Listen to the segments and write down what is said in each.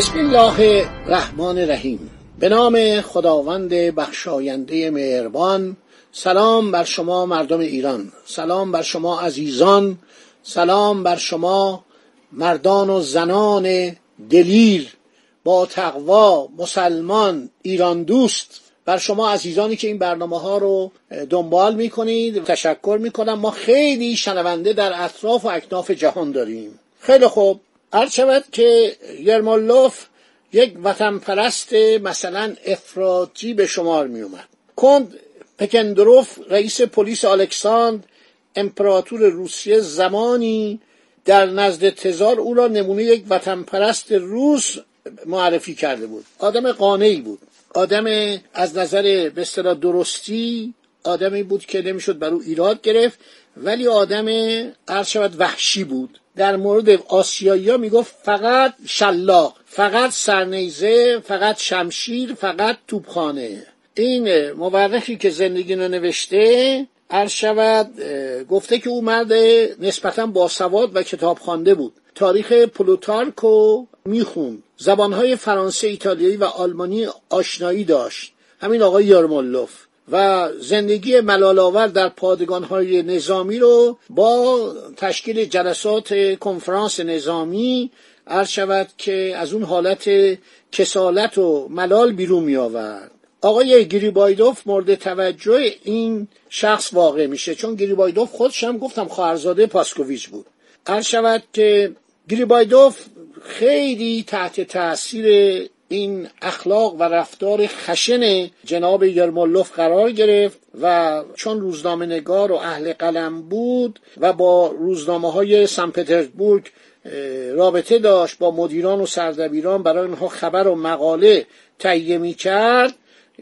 بسم الله الرحمن الرحیم. به نام خداوند بخشاینده مهربان سلام بر شما مردم ایران سلام بر شما عزیزان سلام بر شما مردان و زنان دلیر با تقوا مسلمان ایران دوست. بر شما عزیزانی که این برنامه ها رو دنبال می‌کنید تشکر می‌کنم. ما خیلی شنونده در اطراف و اکناف جهان داریم. خیلی خوب. شود که یرمالوف یک وطن پرست مثلا افراطی به شمار می اومد کند پکندروف رئیس پلیس الکساندر امپراتور روسیه زمانی در نزد تزار او را نمونه یک وطن پرست روس معرفی کرده بود. آدم قانعی بود. آدم از نظر به درستی آدمی بود که نمی‌شد بر او ایراد گرفت ولی آدم عرض شود وحشی بود. در مورد آسیایی ها می‌گفت فقط شلاق فقط سرنیزه فقط شمشیر فقط توپخانه. این مورخی که زندگی رو نوشته عرض شود گفته که او مرد نسبتا باسواد و کتاب خوانده بود. تاریخ پلوتارک رو می‌خوند. زبانهای فرانسه ایتالیایی و آلمانی آشنایی داشت. همین آقای یارمولوف. و زندگی ملالآور در پادگانهای نظامی رو با تشکیل جلسات کنفرانس نظامی عرض شود که از اون حالت کسالت و ملال بیرون می آورد آقای گریبایدوف مورد توجه این شخص واقع میشه چون گریبایدوف خودش هم گفتم خواهرزاده پاسکوویچ بود. عرض شود که گریبایدوف خیلی تحت تاثیر این اخلاق و رفتار خشن جناب یرمولوف قرار گرفت و چون روزنامه نگار و اهل قلم بود و با روزنامه های سن پترزبورگ رابطه داشت با مدیران و سردبیران برای اینها خبر و مقاله تهیه می کرد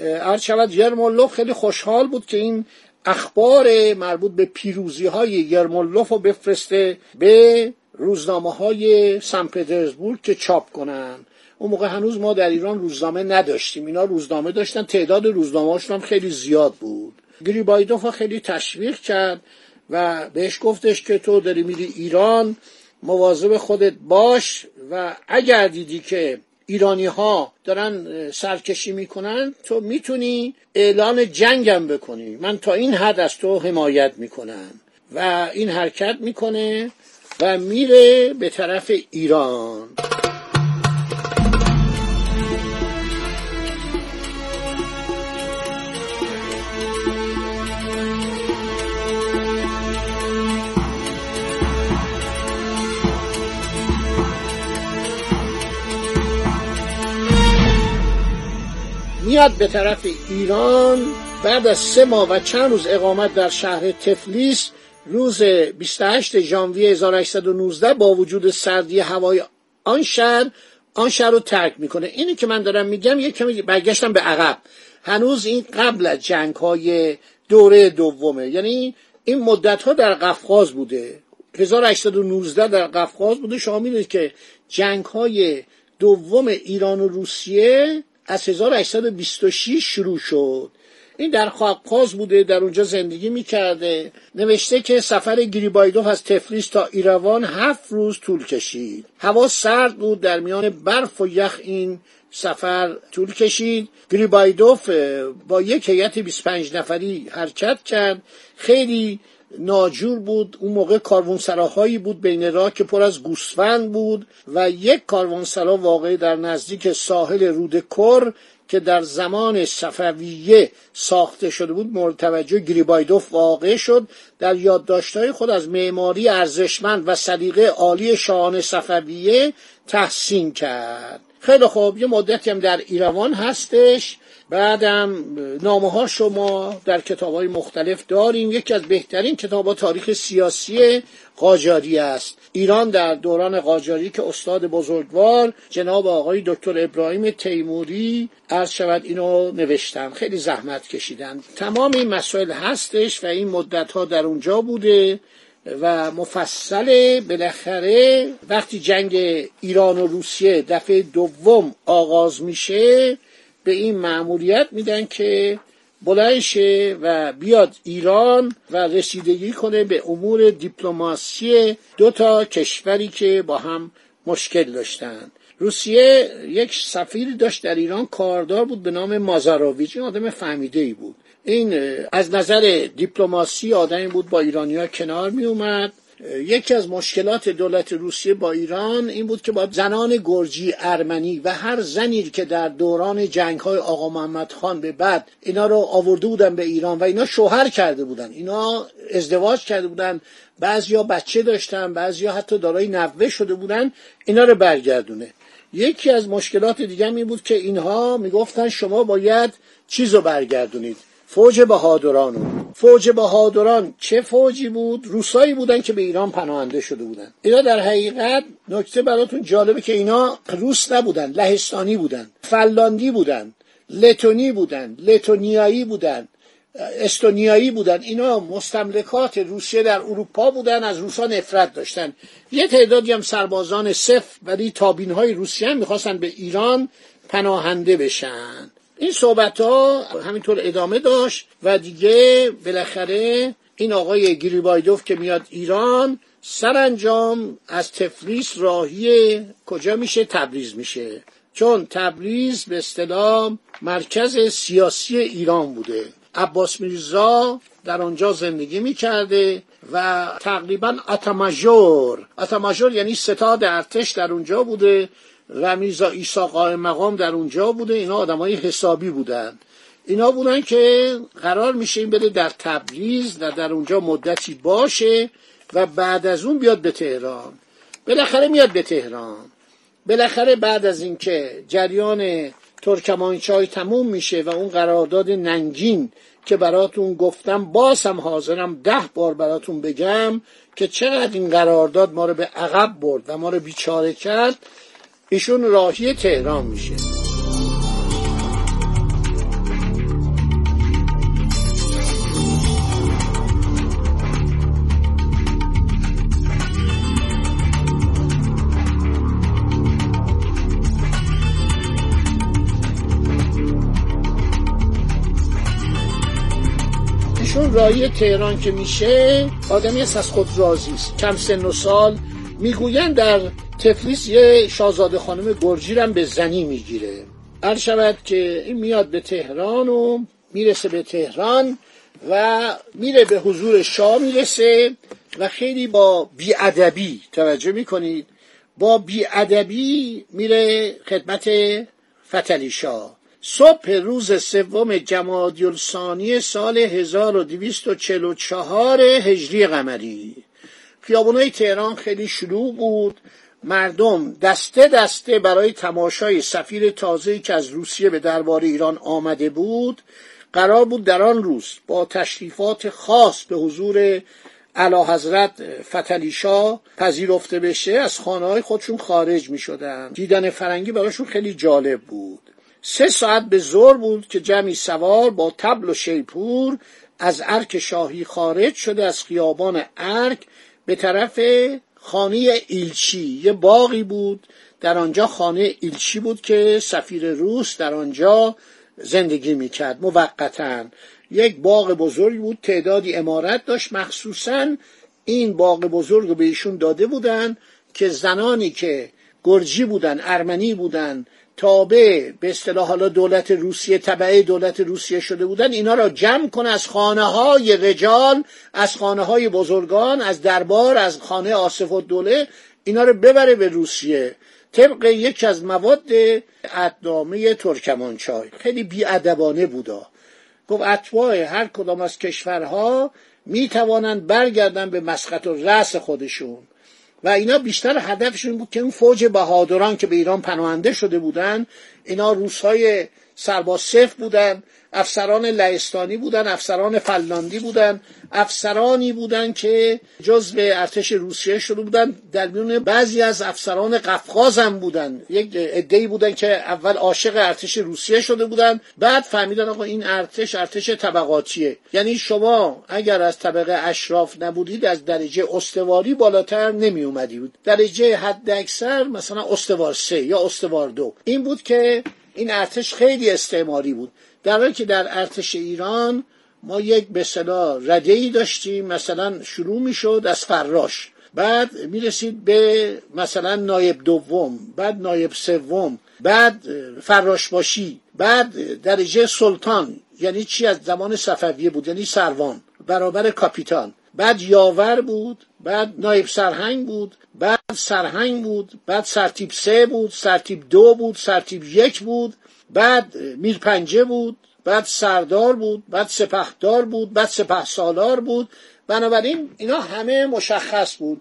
عرض شود یرمولوف خیلی خوشحال بود که این اخبار مربوط به پیروزی های یرمولوف رو بفرسته به روزنامه های سن پترزبورگ که چاپ کنن. اون موقع هنوز ما در ایران روزنامه نداشتیم. اینا روزنامه داشتن تعداد روزنامه هم خیلی زیاد بود. گریبایدوف خیلی تشویق کرد و بهش گفتش که تو داری میری ایران مواظب خودت باش و اگر دیدی که ایرانی ها دارن سرکشی می‌کنن تو می‌تونی اعلان جنگم بکنی. من تا این حد از تو حمایت می‌کنم. و این حرکت می‌کنه و میره به طرف ایران. میاد به طرف ایران بعد از سه ماه و چند روز اقامت در شهر تفلیس روز 28 ژانویه 1819 با وجود سردی هوای آن شهر آن شهر رو ترک می‌کنه. اینی که من دارم میگم یک کمی برگشتم به عقب. هنوز این قبل از جنگ های دوره دومه. یعنی این مدت ها در قفقاز بوده. 1819 در قفقاز بوده. شما می‌دونید که جنگ های دوم ایران و روسیه از 1826 شروع شد. این در قفقاز بوده در اونجا زندگی می‌کرده. نوشته که سفر گریبایدوف از تفلیس تا ایروان هفت روز طول کشید. هوا سرد بود در میان برف و یخ این سفر طول کشید. گریبایدوف با یک هیئت 25 نفری حرکت کرد. خیلی ناجور بود. اون موقع کاروانسراهایی بود بین راه که پر از گوسفند بود و یک کاروانسرا واقع در نزدیک ساحل رود کر که در زمان صفویه ساخته شده بود مورد توجه گریبایدوف واقع شد. در یادداشتهای خود از معماری ارزشمند و سلیقه عالی شاهان صفویه تحسین کرد. خیلی خوب. یه مدتی هم در ایروان هستش. بعدم نامه ها شما در کتاب های مختلف داریم. یکی از بهترین کتاب تاریخ سیاسی قاجاری است. ایران در دوران قاجاری که استاد بزرگوار جناب آقای دکتر ابراهیم تیموری عرض شود اینو نوشتن خیلی زحمت کشیدن. تمام این مسائل هستش و این مدت ها در اونجا بوده. و مفصل بالاخره وقتی جنگ ایران و روسیه دفعه دوم آغاز میشه به این معمولیت میدن که بلند شه و بیاد ایران و رسیدگی کنه به امور دیپلماسی دو تا کشوری که با هم مشکل داشتن. روسیه یک سفیری داشت در ایران کاردار بود به نام مازاروویچ این آدم فهمیده ای بود. این از نظر دیپلماسی آدمی بود با ایرانیا کنار می اومد. یکی از مشکلات دولت روسیه با ایران این بود که با زنان گرجی ارمنی و هر زنی که در دوران جنگ های آقا محمد خان به بعد اینا رو آورده بودن به ایران و اینا شوهر کرده بودن. اینا ازدواج کرده بودن. بعضیا بچه داشتن بعضیا حتی دارای نوه شده بودن. اینا رو برگردونه. یکی از مشکلات دیگه این بود که اینها می‌گفتن شما باید چیز رو برگردونید. فوج بهادرانو فوج بهادران چه فوجی بود؟ روسایی بودن که به ایران پناهنده شده بودن. اینا در حقیقت نکته براتون جالبه که اینا روس نبودن لهستانی بودن فلاندی بودن لتونی بودن لتونیایی بودن استونیایی بودن. اینا مستملکات روسیه در اروپا بودن از روسا نفرت داشتن. یه تعدادی هم سربازان صف ولی تابین های روسیه هم می‌خواستن به ایران پناهنده بشن. این صحبت ها همینطور ادامه داشت و دیگه بالاخره این آقای گریبایدوف که میاد ایران سرانجام از تفلیس راهی کجا میشه؟ تبریز میشه. چون تبریز به اصطلاح مرکز سیاسی ایران بوده. عباس میرزا در آنجا زندگی می‌کرده و تقریبا اتماژور اتماژور یعنی ستاد ارتش در اونجا بوده. رمیزا ایسا قائم مقام در اونجا بوده. اینا آدمای حسابی بودن. اینا بودن که قرار میشه این بده در تبریز و در اونجا مدتی باشه و بعد از اون بیاد به تهران. بالاخره میاد به تهران. بالاخره بعد از اینکه جریان ترکمانچای تموم میشه و اون قرارداد ننگین که براتون گفتم باز هم حاضرم ده بار براتون بگم که چقدر این قرارداد ما رو به عقب برد و ما رو بیچاره کرد. ایشون راهی تهران میشه. ایشون راهی تهران که میشه آدمی از خود راضی است. کم سن و سال می‌گوین در تفلیس یه شاهزاده خانم گرجی هم به زنی می‌گیره. هر شود که این میاد به تهران و می‌رسه به تهران و میره به حضور شاه می‌رسه و خیلی با بیادبی توجه می‌کنید. با بیادبی میره خدمت فتلی شاه. صبح روز سوم جمادی الثانی سال 1244 هجری قمری. خیابونای تهران خیلی شلوغ بود. مردم دسته دسته برای تماشای سفیر تازه‌ای که از روسیه به دربار ایران آمده بود قرار بود در آن روز با تشریفات خاص به حضور علا حضرت فتلیشا پذیرفته بشه از خانه های خودشون خارج می شدن. دیدن فرنگی براشون خیلی جالب بود سه ساعت به زور بود که جمعی سوار با تبل و شیپور از ارک شاهی خارج شده از خیابان ارک به طرف خانه ایلچی. یه باقی بود. در آنجا خانه ایلچی بود که سفیر روس در آنجا زندگی می‌کرد. موقتا. یک باغ بزرگی بود. تعدادی امارت داشت. مخصوصا این باغ بزرگ رو به ایشون داده بودن که زنانی که گرجی بودن ارمنی بودن تابع به اصطلاح حالا دولت روسیه تبعه دولت روسیه شده بودن اینا را جمع کنه از خانه های رجال از خانه های بزرگان از دربار از خانه آصف و دوله اینا رو ببره به روسیه. طبق یکی از مواد ادنامه ترکمانچای خیلی بیادبانه بودا. گفت اتباع هر کدام از کشورها می توانند برگردن به مسقط و رأس خودشون. و اینا بیشتر هدفشون بود که اون فوج بهادران که به ایران پناهنده شده بودن اینا روسهای سرباز صف بودن افسران لهستانی بودن افسران فلاندی بودن افسرانی بودن که جزء ارتش روسیه شده بودن. در میون بعضی از افسران قفقاز هم بودن. یک عده‌ای بودن که اول عاشق ارتش روسیه شده بودن بعد فهمیدن آقا این ارتش ارتش طبقاتیه. یعنی شما اگر از طبقه اشراف نبودید از درجه استواری بالاتر نمی اومدی بود درجه حد اکثر مثلا استوار سه یا استوار دو. این بود که این ارتش خیلی استعماری بود. در حالی که در ارتش ایران ما یک به صلاح رده ای داشتیم مثلا شروع می شد از فراش بعد می رسید به مثلا نایب دوم بعد نایب سوم بعد فراش باشی بعد درجه سلطان یعنی چی؟ از زمان صفویه بود یعنی سروان برابر کاپیتان. بعد یاور بود بعد نایب سرهنگ بود بعد سرهنگ بود بعد سرتیب سه بود سرتیب دو بود سرتیب یک بود. بعد میرپنجه بود بعد سردار بود بعد سپهدار بود بعد سپه سالار بود. بنابراین اینا همه مشخص بود.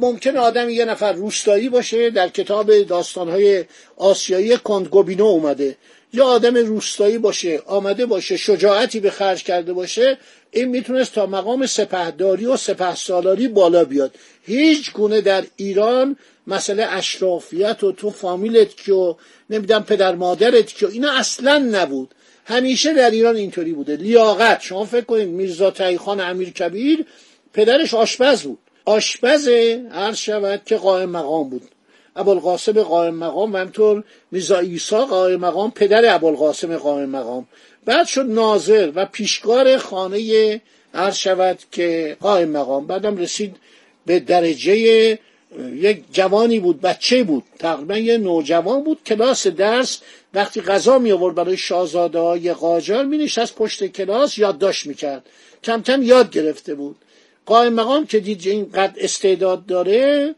ممکن آدم یه نفر روستایی باشه در کتاب داستانهای آسیایی کندگوبینو اومده. یا آدم روستایی باشه آمده باشه شجاعتی به خرج کرده باشه این می‌تونست تا مقام سپهداری و سپه سالاری بالا بیاد. هیچ گونه در ایران مسئله اشرافیت و تو فامیلت که و نمی‌دونم پدر مادرت که اینا اصلا نبود. همیشه در ایران اینطوری بوده. لیاقت. شما فکر کنید میرزا تایخان امیر کبیر پدرش آشپز بود. آشپز عرض شود که قائم مقام بود. ابوالقاسم قائم مقام و همطور میرزا ایسا قائم مقام پدر ابوالقاسم قائم مقام. بعد شد ناظر و پیشکار خانه عرض شود که قائم مقام. بعدم رسید به درجه یک جوانی بود بچه بود. تقریبا یه نوجوان بود. کلاس درس وقتی غذا می آورد برای شاهزاده های قاجار می نشست پشت کلاس یادداشت می‌کرد. کم کم یاد گرفته بود. قائم مقام که دید اینقدر استعداد داره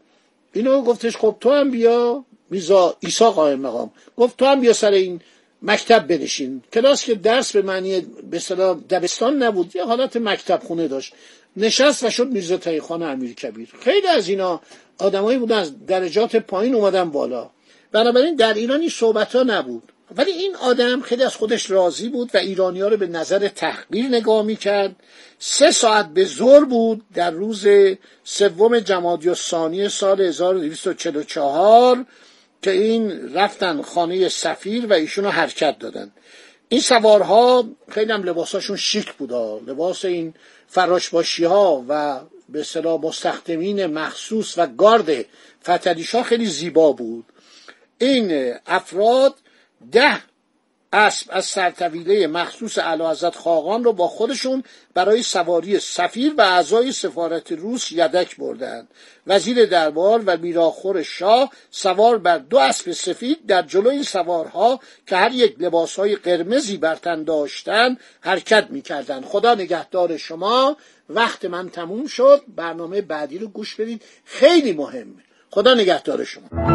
اینو گفتش خب تو هم بیا میزا ایسا قائم مقام. گفت تو هم بیا سر این مکتب بنشین. کلاس که درس به معنی به دبستان نبود یه حالت مکتب خونه داشت. نشست و شد میرزا تایخان امیر کبیر. خیلی از اینا آدمایی بودن از درجات پایین اومدن بالا. بنابراین در ایران این صحبت ها نبود. ولی این آدم خیلی از خودش راضی بود و ایرانی ها رو به نظر تحقیر نگاه می‌کرد. سه ساعت به زور بود در روز سوم جمادی ثانی سال 1244 که این رفتن خانه سفیر و ایشون حرکت دادن. این سوارها خیلی هم لباساشون شیک بودا. لباس این فراشباشی ها و به صلاح مستخدمین مخصوص و گارد فتلیشا خیلی زیبا بود. این افراد ده اسب از سرطویله مخصوص حضرت خاقان رو با خودشون برای سواری سفیر و اعضای سفارت روس یدک بردند وزیر دربار و میراخور شاه سوار بر دو اسب سفید در جلو این سوارها که هر یک لباسهای قرمزی بر تن داشتند حرکت می‌کردند. خدا نگهدار شما. وقت من تموم شد. برنامه بعدی رو گوش بدید خیلی مهمه خدا نگهدار شما.